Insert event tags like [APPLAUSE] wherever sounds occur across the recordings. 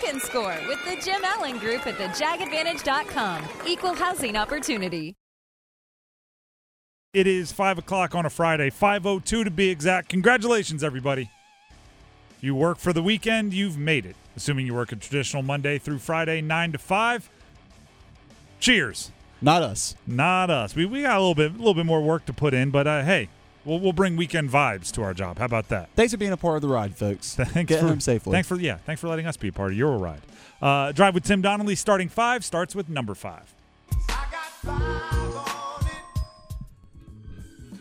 can score with the Jim Allen Group at thejagadvantage.com. Equal housing opportunity. It is 5 o'clock on a Friday, 5.02 to be exact. Congratulations, everybody. If you work for the weekend, you've made it. Assuming you work a traditional Monday through Friday, 9 to 5. Cheers. Not us. Not us. We, we got a little bit a little bit more work to put in, but uh, hey, we'll, we'll bring weekend vibes to our job. How about that? Thanks for being a part of the ride, folks. [LAUGHS] Thanks Get for, home safely. Thanks for yeah. Thanks for letting us be a part of your ride. Uh, Drive with Tim Donnelly starting five starts with number five.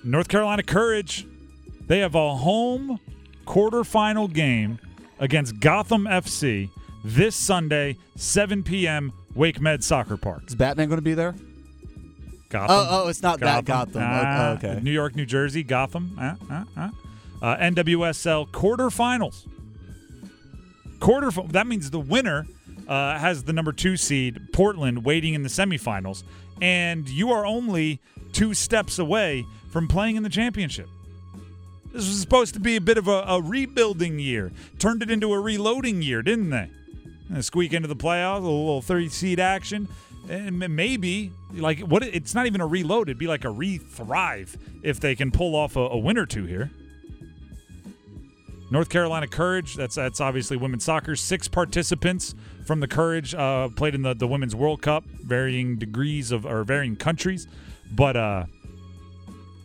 North Carolina Courage. They have a home quarterfinal game against Gotham FC this Sunday, 7 p.m. WakeMed Soccer Park. Is Batman going to be there? Gotham. Oh, oh, it's not that Gotham. Ah, okay. New York, New Jersey, Gotham. Ah, ah, ah. Uh, NWSL quarterfinals. Quarter. That means the winner uh, has the number two seed, Portland, waiting in the semifinals, and you are only two steps away from playing in the championship. This was supposed to be a bit of a, a rebuilding year. Turned it into a reloading year, didn't they? And squeak into the playoffs, a little 30 seed action. And maybe, like, what? It's not even a reload. It'd be like a re thrive if they can pull off a, a win or two here. North Carolina Courage. That's that's obviously women's soccer. Six participants from the Courage uh, played in the, the Women's World Cup, varying degrees of or varying countries, but uh,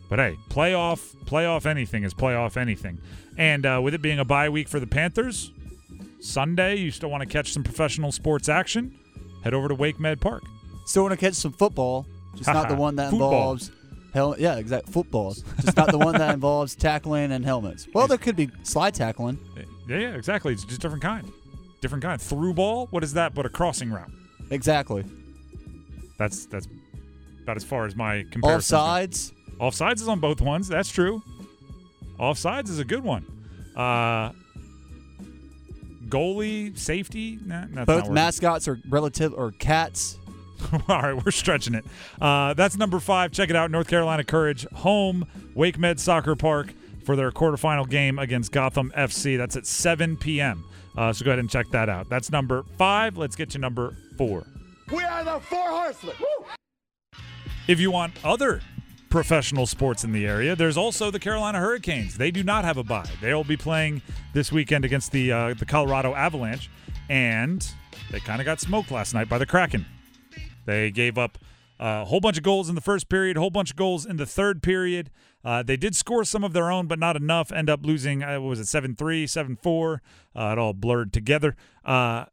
but hey, playoff playoff anything is playoff anything, and uh, with it being a bye week for the Panthers, Sunday you still want to catch some professional sports action, head over to WakeMed Park. Still want to catch some football, just not the [LAUGHS] one that Football. involves hel- Yeah, exact footballs. Just not the one that [LAUGHS] involves tackling and helmets. Well, there could be slide tackling. Yeah, yeah, exactly. It's just a different kind, different kind. Through ball. What is that? But a crossing route. Exactly. That's that's about as far as my comparison. Offsides. Offsides is on both ones. That's true. Offsides is a good one. Uh, goalie, safety. Nah, that's Both mascots are relative or cats. [LAUGHS] All right, we're stretching it. Uh, that's number five. Check it out. North Carolina Courage home WakeMed Soccer Park for their quarterfinal game against Gotham FC. That's at 7 p.m. Uh, so go ahead and check that out. That's number five. Let's get to number four. We are the four horsemen. If you want other professional sports in the area, there's also the Carolina Hurricanes. They do not have a bye. They'll be playing this weekend against the uh, the Colorado Avalanche, and they kind of got smoked last night by the Kraken. They gave up a whole bunch of goals in the first period, a whole bunch of goals in the third period. Uh, they did score some of their own, but not enough. End up losing, uh, what was it, 7 3, 7 4. Uh, it all blurred together. Uh,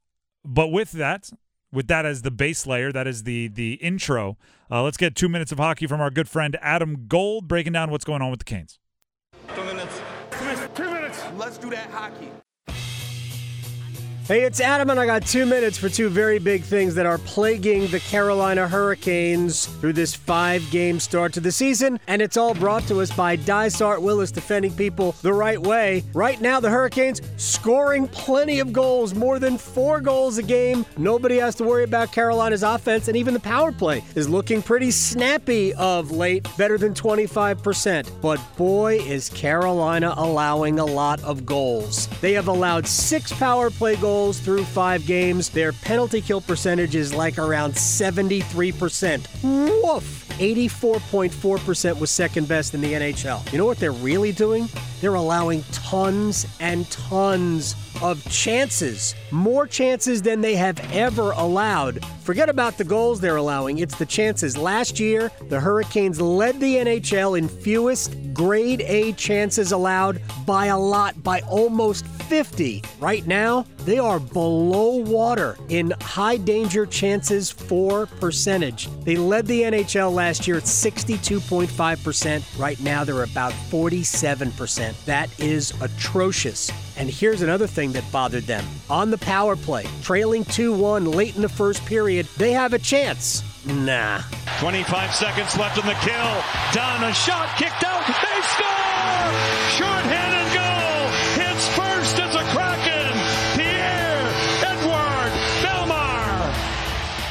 but with that, with that as the base layer, that is the the intro. Uh, let's get two minutes of hockey from our good friend Adam Gold, breaking down what's going on with the Canes. Two minutes. Two minutes. Two minutes. Let's do that hockey. Hey, it's Adam, and I got two minutes for two very big things that are plaguing the Carolina Hurricanes through this five game start to the season. And it's all brought to us by Dysart Willis, defending people the right way. Right now, the Hurricanes scoring plenty of goals, more than four goals a game. Nobody has to worry about Carolina's offense, and even the power play is looking pretty snappy of late, better than 25%. But boy, is Carolina allowing a lot of goals. They have allowed six power play goals through five games. Their penalty kill percentage is like around 73%. Woof! 84.4% was second best in the NHL. You know what they're really doing? They're allowing tons and tons of chances. More chances than they have ever allowed. Forget about the goals they're allowing, it's the chances. Last year, the Hurricanes led the NHL in fewest grade A chances allowed by a lot, by almost 50. Right now, they are below water in high danger chances for percentage. They led the NHL last year at 62.5%. Right now, they're about 47%. That is atrocious. And here's another thing that bothered them. On the power play, trailing 2 1 late in the first period, they have a chance. Nah. 25 seconds left in the kill. Done. A shot kicked out. They score! Shorthanded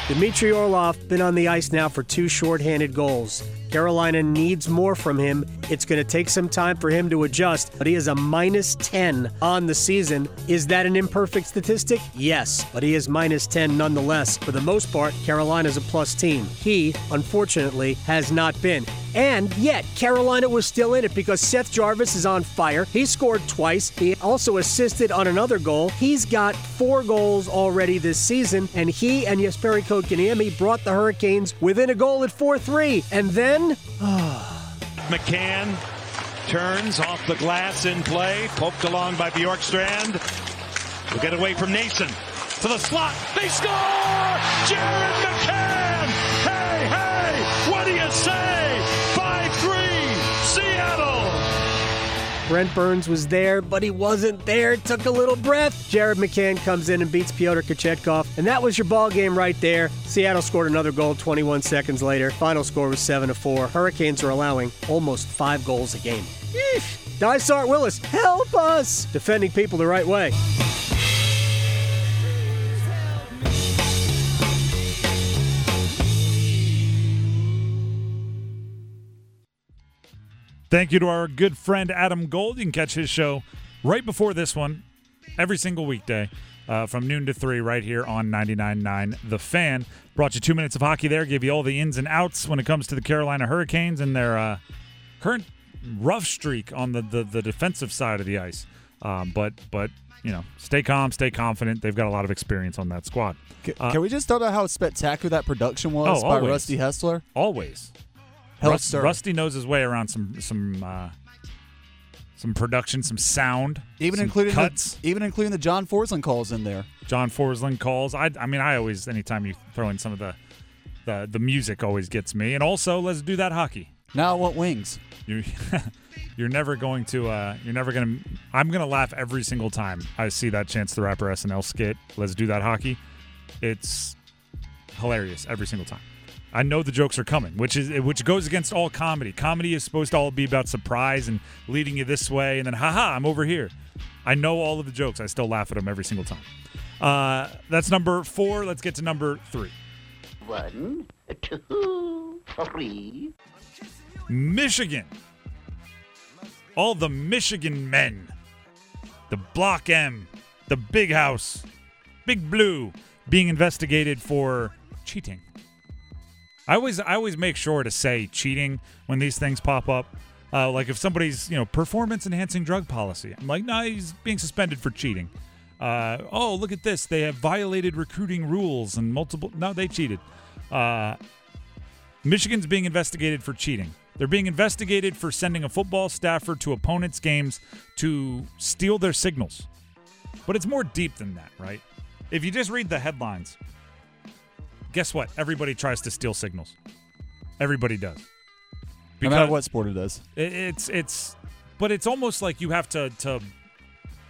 Dmitry Orlov been on the ice now for two shorthanded goals. Carolina needs more from him. It's going to take some time for him to adjust, but he is a minus 10 on the season. Is that an imperfect statistic? Yes, but he is minus 10 nonetheless. For the most part, Carolina's a plus team. He, unfortunately, has not been. And yet, Carolina was still in it because Seth Jarvis is on fire. He scored twice. He also assisted on another goal. He's got four goals already this season, and he and Jesperi Kotkaniemi brought the Hurricanes within a goal at 4 3. And then [SIGHS] McCann turns off the glass in play, poked along by Bjorkstrand. Will get away from Nason to the slot. They score! Jared McCann! Hey, hey! What do you say? Brent Burns was there, but he wasn't there. Took a little breath. Jared McCann comes in and beats Pyotr Kochetkov, and that was your ball game right there. Seattle scored another goal 21 seconds later. Final score was 7 to 4. Hurricanes are allowing almost 5 goals a game. Yeesh. Dysart Willis, help us! Defending people the right way. Thank you to our good friend Adam Gold. You can catch his show right before this one every single weekday uh, from noon to 3 right here on 99.9 The Fan. Brought you two minutes of hockey there, gave you all the ins and outs when it comes to the Carolina Hurricanes and their uh, current rough streak on the, the, the defensive side of the ice. Um, but, but you know, stay calm, stay confident. They've got a lot of experience on that squad. Can, Uh, can we just talk about how spectacular that production was Oh, by. Rusty Hessler? Always. Hell, Rus- Rusty knows his way around some some uh, some production, some sound, even some including cuts. The, even including the John Forslund calls in there. John Forslund calls. I, I mean, I always, anytime you throw in some of the, the the music, always gets me. And also, let's do that hockey. Now I want wings. You, [LAUGHS] you're never going to. Uh, you're never gonna. I'm gonna laugh every single time I see that Chance the Rapper SNL skit. Let's do that hockey. It's hilarious every single time. I know the jokes are coming, which is which goes against all comedy. Comedy is supposed to all be about surprise and leading you this way, and then haha, I'm over here. I know all of the jokes. I still laugh at them every single time. Uh, that's number four. Let's get to number three. One, two, three. Michigan. All the Michigan men. The Block M, the Big House, Big Blue being investigated for cheating. I always I always make sure to say cheating when these things pop up. Uh, like if somebody's you know performance enhancing drug policy, I'm like, no, he's being suspended for cheating. Uh, oh, look at this, they have violated recruiting rules and multiple. No, they cheated. Uh, Michigan's being investigated for cheating. They're being investigated for sending a football staffer to opponents' games to steal their signals. But it's more deep than that, right? If you just read the headlines, guess what? Everybody tries to steal signals. Everybody does. No matter what sport it is. It- It's it's, but it's almost like you have to to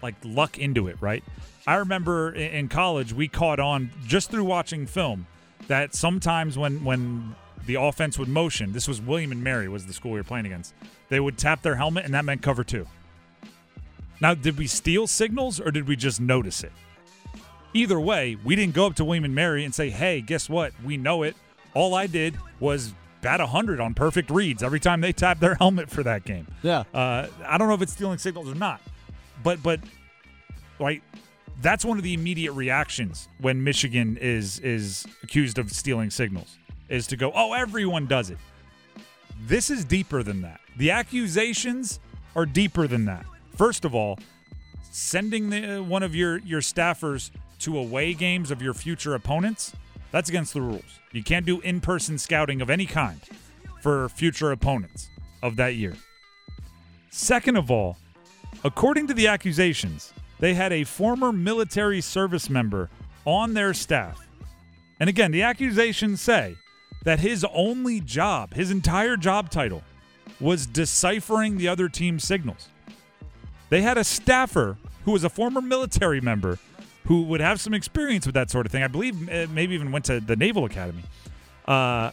like luck into it, right? I remember in college we caught on just through watching film that sometimes when when the offense would motion, this was William and Mary was the school we were playing against. They would tap their helmet and that meant cover two. Now, did we steal signals or did we just notice it? Either way, we didn't go up to William and Mary and say, "Hey, guess what? We know it." All I did was bat 100 on perfect reads every time they tapped their [LAUGHS] helmet for that game. Yeah. Uh, I don't know if it's stealing signals or not, but but like that's one of the immediate reactions when Michigan is is accused of stealing signals is to go, oh, everyone does it. This is deeper than that. The accusations are deeper than that. First of all, sending the, one of your your staffers to away games of your future opponents? That's against the rules. You can't do in-person scouting of any kind for future opponents of that year. Second of all according to the accusations they had a former military service member on their staff. And again the accusations say that his only job his entire job title was deciphering the other team's signals. They had a staffer who was a former military member who would have some experience with that sort of thing. I believe uh, maybe even went to the Naval Academy. Uh,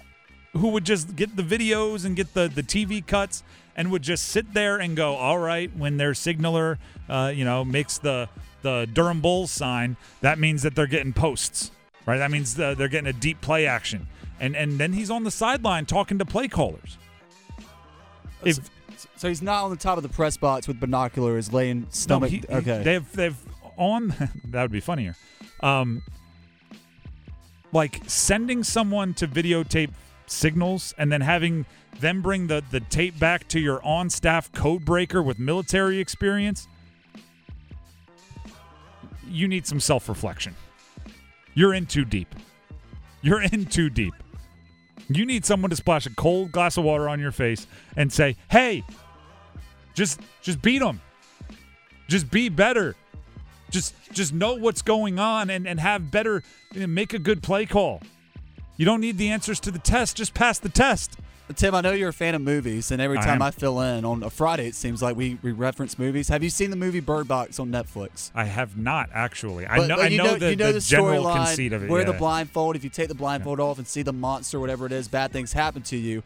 who would just get the videos and get the, the TV cuts and would just sit there and go, all right, when their signaler, uh, you know, makes the the Durham Bulls sign, that means that they're getting posts, right? That means uh, they're getting a deep play action, and and then he's on the sideline talking to play callers. If So he's not on the top of the press box with binoculars, laying stomach. he- he- okay. they've they've on [LAUGHS] that would be funnier. Um, like sending someone to videotape signals and then having them bring the the tape back to your on staff code breaker with military experience. You need some self reflection. You're in too deep. You're in too deep. You need someone to splash a cold glass of water on your face and say, "Hey, just just beat them. Just be better. Just just know what's going on and and have better make a good play call. You don't need the answers to the test, just pass the test. Tim, I know you're a fan of movies, and every time am. I, fill in on a Friday, it seems like we, we reference movies. Have you seen the movie Bird Box on Netflix? I have not actually. I But- know I you know, the, you know the, the, general storyline, conceit of it. Wear yeah. the blindfold. If you take the blindfold off and see the monster, whatever it is, bad things happen to you.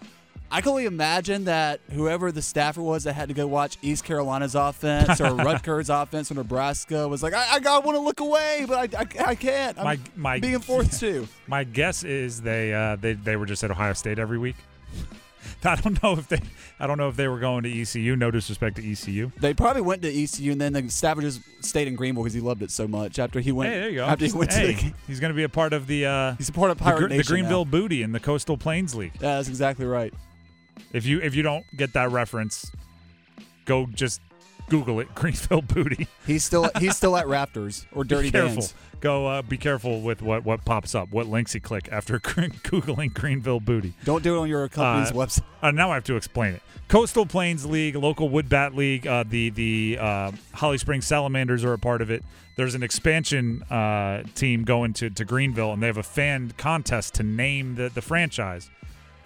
I can only imagine that whoever the staffer was that had to go watch East Carolina's offense or [LAUGHS] Rutgers' offense or Nebraska was like, I, I, I want to look away, but I, I, I can't. I'm My- my- being forced [LAUGHS] to. My guess is they uh, they they were just at Ohio State every week. [LAUGHS] I don't know if they I don't know if they were going to ECU. No disrespect to ECU. They probably went to ECU, and then the staffer just stayed in Greenville because he loved it so much. After he went, Hey, there you go. After he went hey, to the, he's going to be a part of the uh, he's a part of the, Pirate the Nation now. Greenville Booty in the Coastal Plains League. Yeah, that's exactly right. If you if you don't get that reference, go just Google it. [LAUGHS] Greenville Booty. He's still [LAUGHS] he's still at Raptors or Dirty be careful. Dan's. Go uh, be careful with what what pops up, what links you click after [LAUGHS] googling Greenville Booty. Don't do it on your company's Uh, website. Uh, now I have to explain it. Coastal Plains League, local wood bat league. Uh, the the uh, Holly Springs Salamanders are a part of it. There's an expansion uh, team going to, to Greenville, and they have a fan contest to name the, the franchise.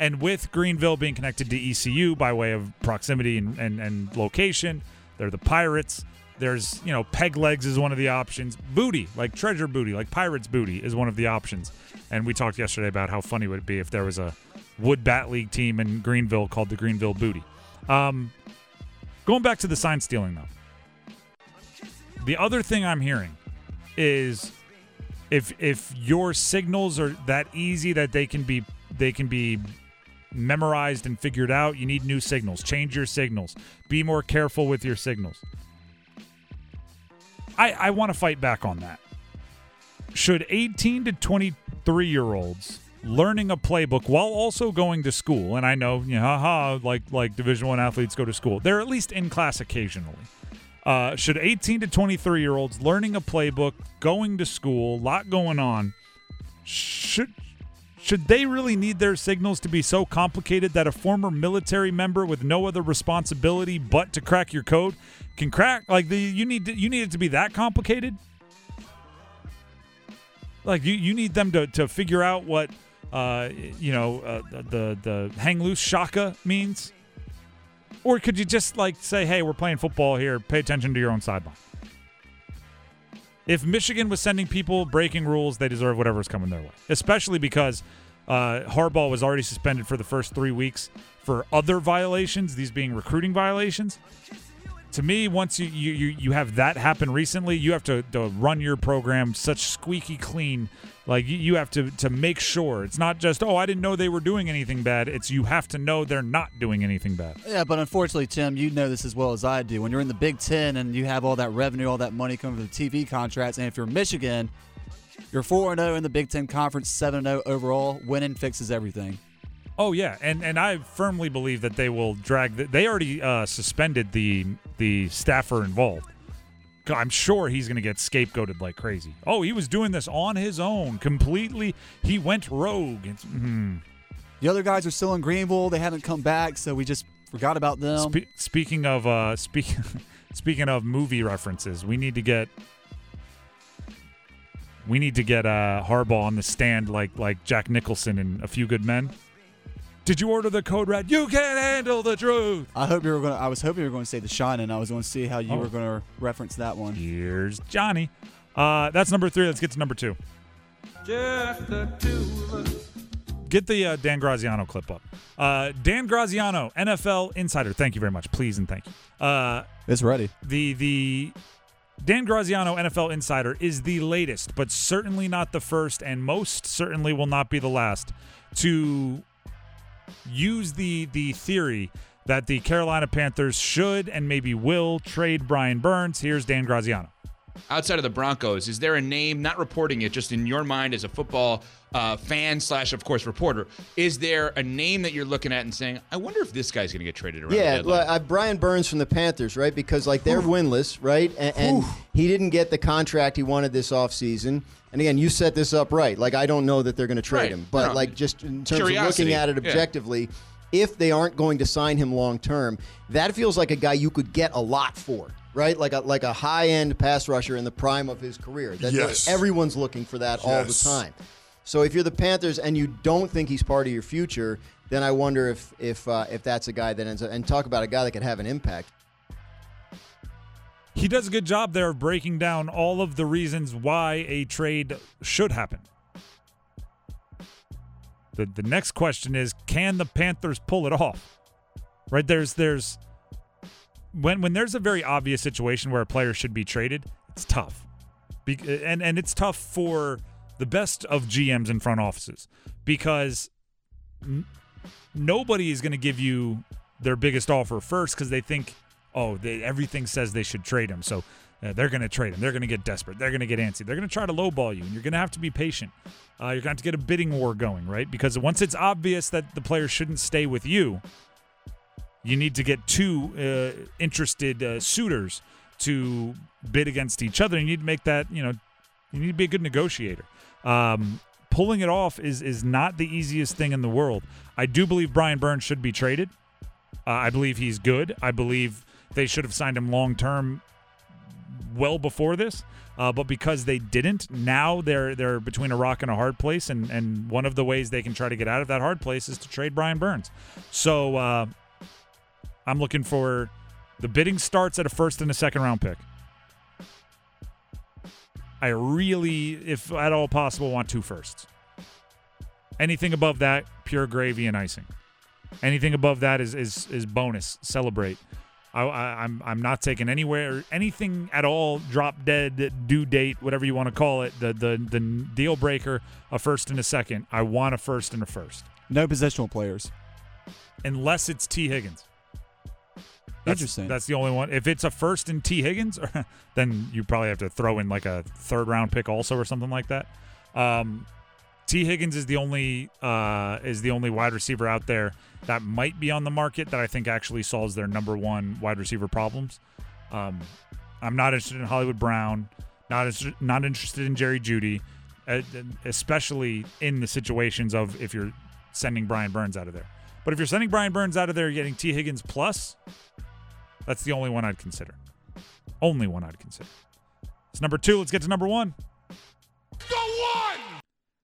And with Greenville being connected to ECU by way of proximity and, and, and location, they're the Pirates. There's, you know, peg legs is one of the options. Booty, like treasure booty, like pirates booty is one of the options. And we talked yesterday about how funny it would it be if there was a wood bat league team in Greenville called the Greenville Booty. Um, going back to the sign stealing though, the other thing I'm hearing is if if your signals are that easy that they can be they can be memorized and figured out, you need new signals. Change your signals. Be more careful with your signals. I I want to fight back on that. Should 18 to 23 year olds learning a playbook while also going to school, and I know, you know, haha, like like Division One athletes go to school, they're at least in class occasionally. Uh, should 18 to 23 year olds learning a playbook, going to school, lot going on, should should they really need their signals to be so complicated that a former military member with no other responsibility but to crack your code can crack? Like the you need to, you need it to be that complicated? Like you, you need them to, to figure out what uh, you know uh, the the hang loose shaka means, or could you just like say, hey, we're playing football here. Pay attention to your own sideline. If Michigan was sending people breaking rules, they deserve whatever's coming their way. Especially because uh, Harbaugh was already suspended for the first three weeks for other violations, these being recruiting violations. To me, once you you, you, have that happen recently, you have to, to run your program such squeaky clean. Like you, you have to to make sure it's not just oh I didn't know they were doing anything bad. It's you have to know they're not doing anything bad. Yeah, but unfortunately, Tim, you know this as well as I do. When you're in the Big Ten and you have all that revenue, all that money coming from the TV contracts, and if you're Michigan, you're 4 and 0 in the Big Ten Conference, 7 0 overall. Winning fixes everything. Oh yeah, and and I firmly believe that they will drag. The, they already uh, suspended the the staffer involved. I'm sure he's going to get scapegoated like crazy. Oh, he was doing this on his own, completely. He went rogue. It's, mm. The other guys are still in Greenville. They haven't come back, so we just forgot about them. Spe- speaking of uh, speak, [LAUGHS] speaking of movie references, we need to get we need to get uh, Harbaugh on the stand like like Jack Nicholson in A Few Good Men. Did you order the code red? You can't handle the truth. I hope you were going. to I was hoping you were going to say The Shining. I was going to see how you Oh. were going to reference that one. Here's Johnny. Uh, that's number three. Let's get to number two. Get the uh, Dan Graziano clip up. Uh, Dan Graziano, NFL insider. Thank you very much. Please and thank you. Uh, It's ready. the the Dan Graziano NFL insider is the latest, but certainly not the first, and most certainly will not be the last to use the the theory that the Carolina Panthers should and maybe will trade Brian Burns. Here's Dan Graziano. Outside of the Broncos, is there a name, not reporting it, just in your mind as a football uh, fan slash, of course, reporter, is there a name that you're looking at and saying, I wonder if this guy's going to get traded around? Yeah, well, uh, Brian Burns from the Panthers, right? Because like they're winless, right? And, and he didn't get the contract he wanted this offseason. And again, you set this up right. Like I don't know that they're going to trade Right. him, but No. like just in terms of looking at it Yeah. objectively, if they aren't going to sign him long term, that feels like a guy you could get a lot for. Right, like a like a high end pass rusher in the prime of his career. That, Yes. everyone's looking for that all the Yes. time. So if you're the Panthers and you don't think he's part of your future, then I wonder if if uh, if that's a guy that ends up and talk about a guy that could have an impact. He does a good job there of breaking down all of the reasons why a trade should happen. The the next question is can the Panthers pull it off? Right there's there's when when there's a very obvious situation where a player should be traded, it's tough. Be- and and it's tough for the best of GMs and front offices because n- nobody is going to give you their biggest offer first because they think, oh, they, everything says they should trade him. So uh, they're going to trade him. They're going to get desperate. They're going to get antsy. They're going to try to lowball you, and you're going to have to be patient. Uh, you're going to have to get a bidding war going, right? Because once it's obvious that the player shouldn't stay with you, you need to get two uh, interested uh, suitors to bid against each other. You need to make that, you know, you need to be a good negotiator. Um, pulling it off is is not the easiest thing in the world. I do believe Brian Burns should be traded. Uh, I believe he's good. I believe they should have signed him long term, well before this. Uh, but because they didn't, now they're they're between a rock and a hard place, and and one of the ways they can try to get out of that hard place is to trade Brian Burns. So uh, I'm looking for the bidding starts at a first and a second round pick. I really, if at all possible, want two firsts. Anything above that, pure gravy and icing. Anything above that is is is bonus. Celebrate. I, I, I'm I'm not taking anywhere anything at all. Drop dead due date, whatever you want to call it. The the the deal breaker. A first and a second. I want a first and a first, No positional players. unless it's Tee Higgins. That's, Interesting. That's the only one. If it's a first and Tee Higgins, [LAUGHS] then you probably have to throw in like a third round pick also or something like that. Um, Tee Higgins is the only uh, is the only wide receiver out there that might be on the market that I think actually solves their number one wide receiver problems. Um, I'm not interested in Hollywood Brown. Not as, not interested in Jerry Jeudy, uh, especially in the situations of if you're sending Brian Burns out of there. But if you're sending Brian Burns out of there, you're getting Tee Higgins plus. That's the only one I'd consider. Only one I'd consider. It's number two. Let's get to number one.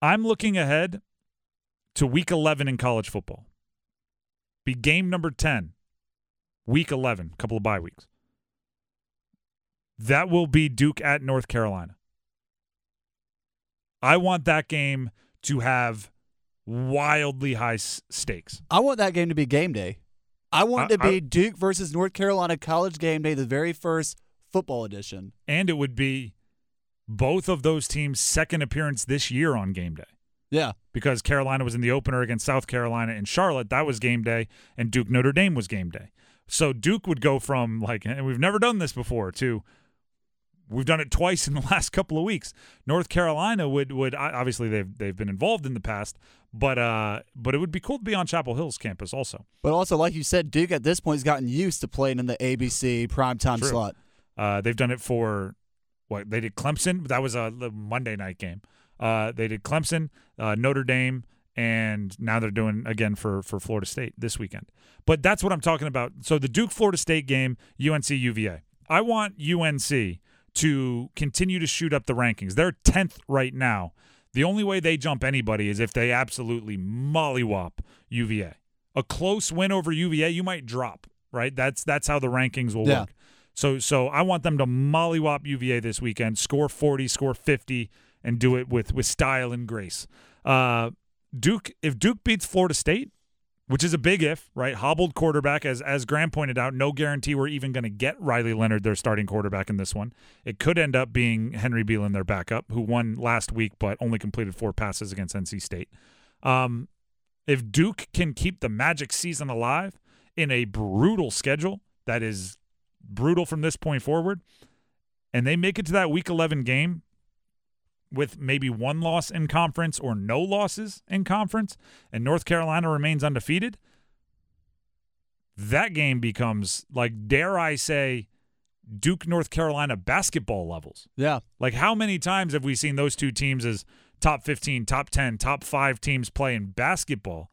I'm looking ahead to week 11 in college football. Be game number 10, week 11, couple of bye weeks. That will be Duke at North Carolina. I want that game to have wildly high s- stakes. I want that game to be game day. I want I- it to be I- Duke versus North Carolina College game day, the very first football edition. And it would be both of those teams' second appearance this year on game day. Yeah. Because Carolina was in the opener against South Carolina and Charlotte, that was game day, and Duke Notre Dame was game day. So Duke would go from like, and we've never done this before, to we've done it twice in the [LAUGHS] last couple of weeks. North Carolina would would obviously they've they've been involved in the past, but uh, but it would be cool to be on Chapel Hill's campus also. But also, like you said, Duke at this point has gotten used to playing in the ABC primetime True. slot. Uh, they've done it for what they did Clemson. That was a Monday night game. Uh, they did Clemson, uh, Notre Dame, and now they're doing again for for Florida State this weekend. But that's what I'm talking about. So the Duke Florida State game, UNC UVA. I want UNC to continue to shoot up the rankings. They're 10th right now. The only way they jump anybody is if they absolutely mollywop UVA. A close win over UVA, you might drop, right? That's that's how the rankings will Yeah. work. So so I want them to mollywop UVA this weekend, score 40, score 50 and do it with with style and grace. Uh Duke if Duke beats Florida State, which is a big if, right? Hobbled quarterback, as as Graham pointed out, no guarantee we're even going to get Riley Leonard, their starting quarterback in this one. It could end up being Henry Belin, their backup, who won last week but only completed four passes against NC State. Um, if Duke can keep the Magic season alive in a brutal schedule that is brutal from this point forward, and they make it to that Week 11 game with maybe one loss in conference or no losses in conference, and North Carolina remains undefeated, that game becomes like, dare I say, Duke North Carolina basketball levels. Yeah. Like, how many times have we seen those two teams as top 15, top 10, top five teams play in basketball?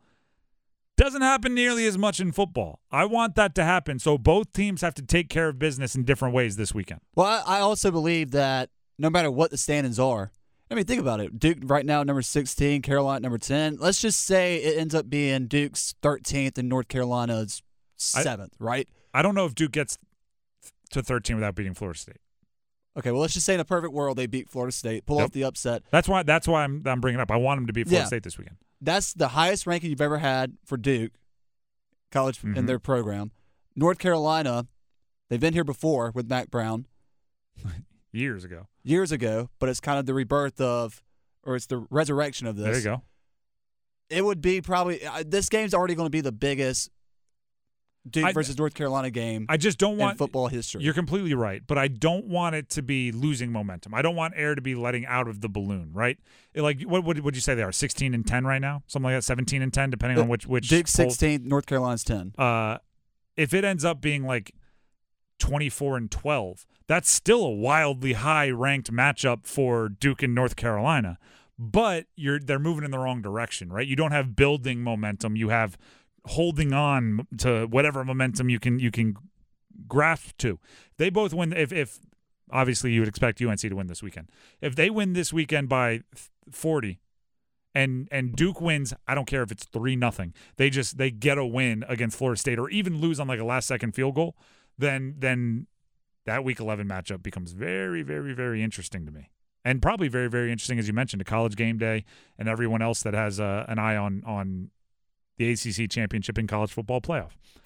Doesn't happen nearly as much in football. I want that to happen. So both teams have to take care of business in different ways this weekend. Well, I I also believe that no matter what the standings are, I mean, think about it. Duke right now number 16, Carolina number 10. Let's just say it ends up being Duke's 13th and North Carolina's I- 7th, right? I don't know if Duke gets to 13 without beating Florida State. Okay, well, let's just say in a perfect world they beat Florida State, pull Yep. off the upset. That's why. That's why I'm, I'm bringing it up. I want them to beat Florida Yeah. State this weekend. That's the highest ranking you've ever had for Duke college in Mhm. their program. North Carolina, they've been here before with Mack Brown [LAUGHS] Years ago. years ago, but it's kind of the rebirth of, or it's the resurrection of this. There you go. It would be probably uh, this game's already going to be the biggest Duke I- versus North Carolina game I just don't want football history. You're completely right, but I don't want it to be losing momentum. I don't want air to be letting out of the balloon, right? It- Like what would would you say they are? 16 and 10 right now? Something like that, 17 and 10 depending on which which Duke's poll- North Carolina's 10. uh if it ends up being like 24 and 12, that's still a wildly high ranked matchup for Duke and North Carolina. But you're they're moving in the wrong direction, right? You don't have building momentum. You have holding on to whatever momentum you can you can grasp to. They both win if if obviously you would expect UNC to win this weekend. If they win this weekend by 40 and and Duke wins, I don't care if it's 3 nothing. They just they get a win against Florida State or even lose on like a last second field goal, then then that week 11 matchup becomes very very very interesting to me. And probably very very interesting as you mentioned to college game day and everyone else that has uh, an eye on on the ACC championship and college football playoff.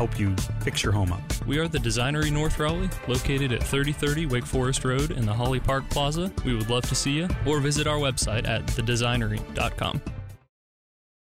help you fix your home up. We are the Designery North Raleigh, located at 3030 Wake Forest Road in the Holly Park Plaza. We would love to see you or visit our website at thedesignery.com.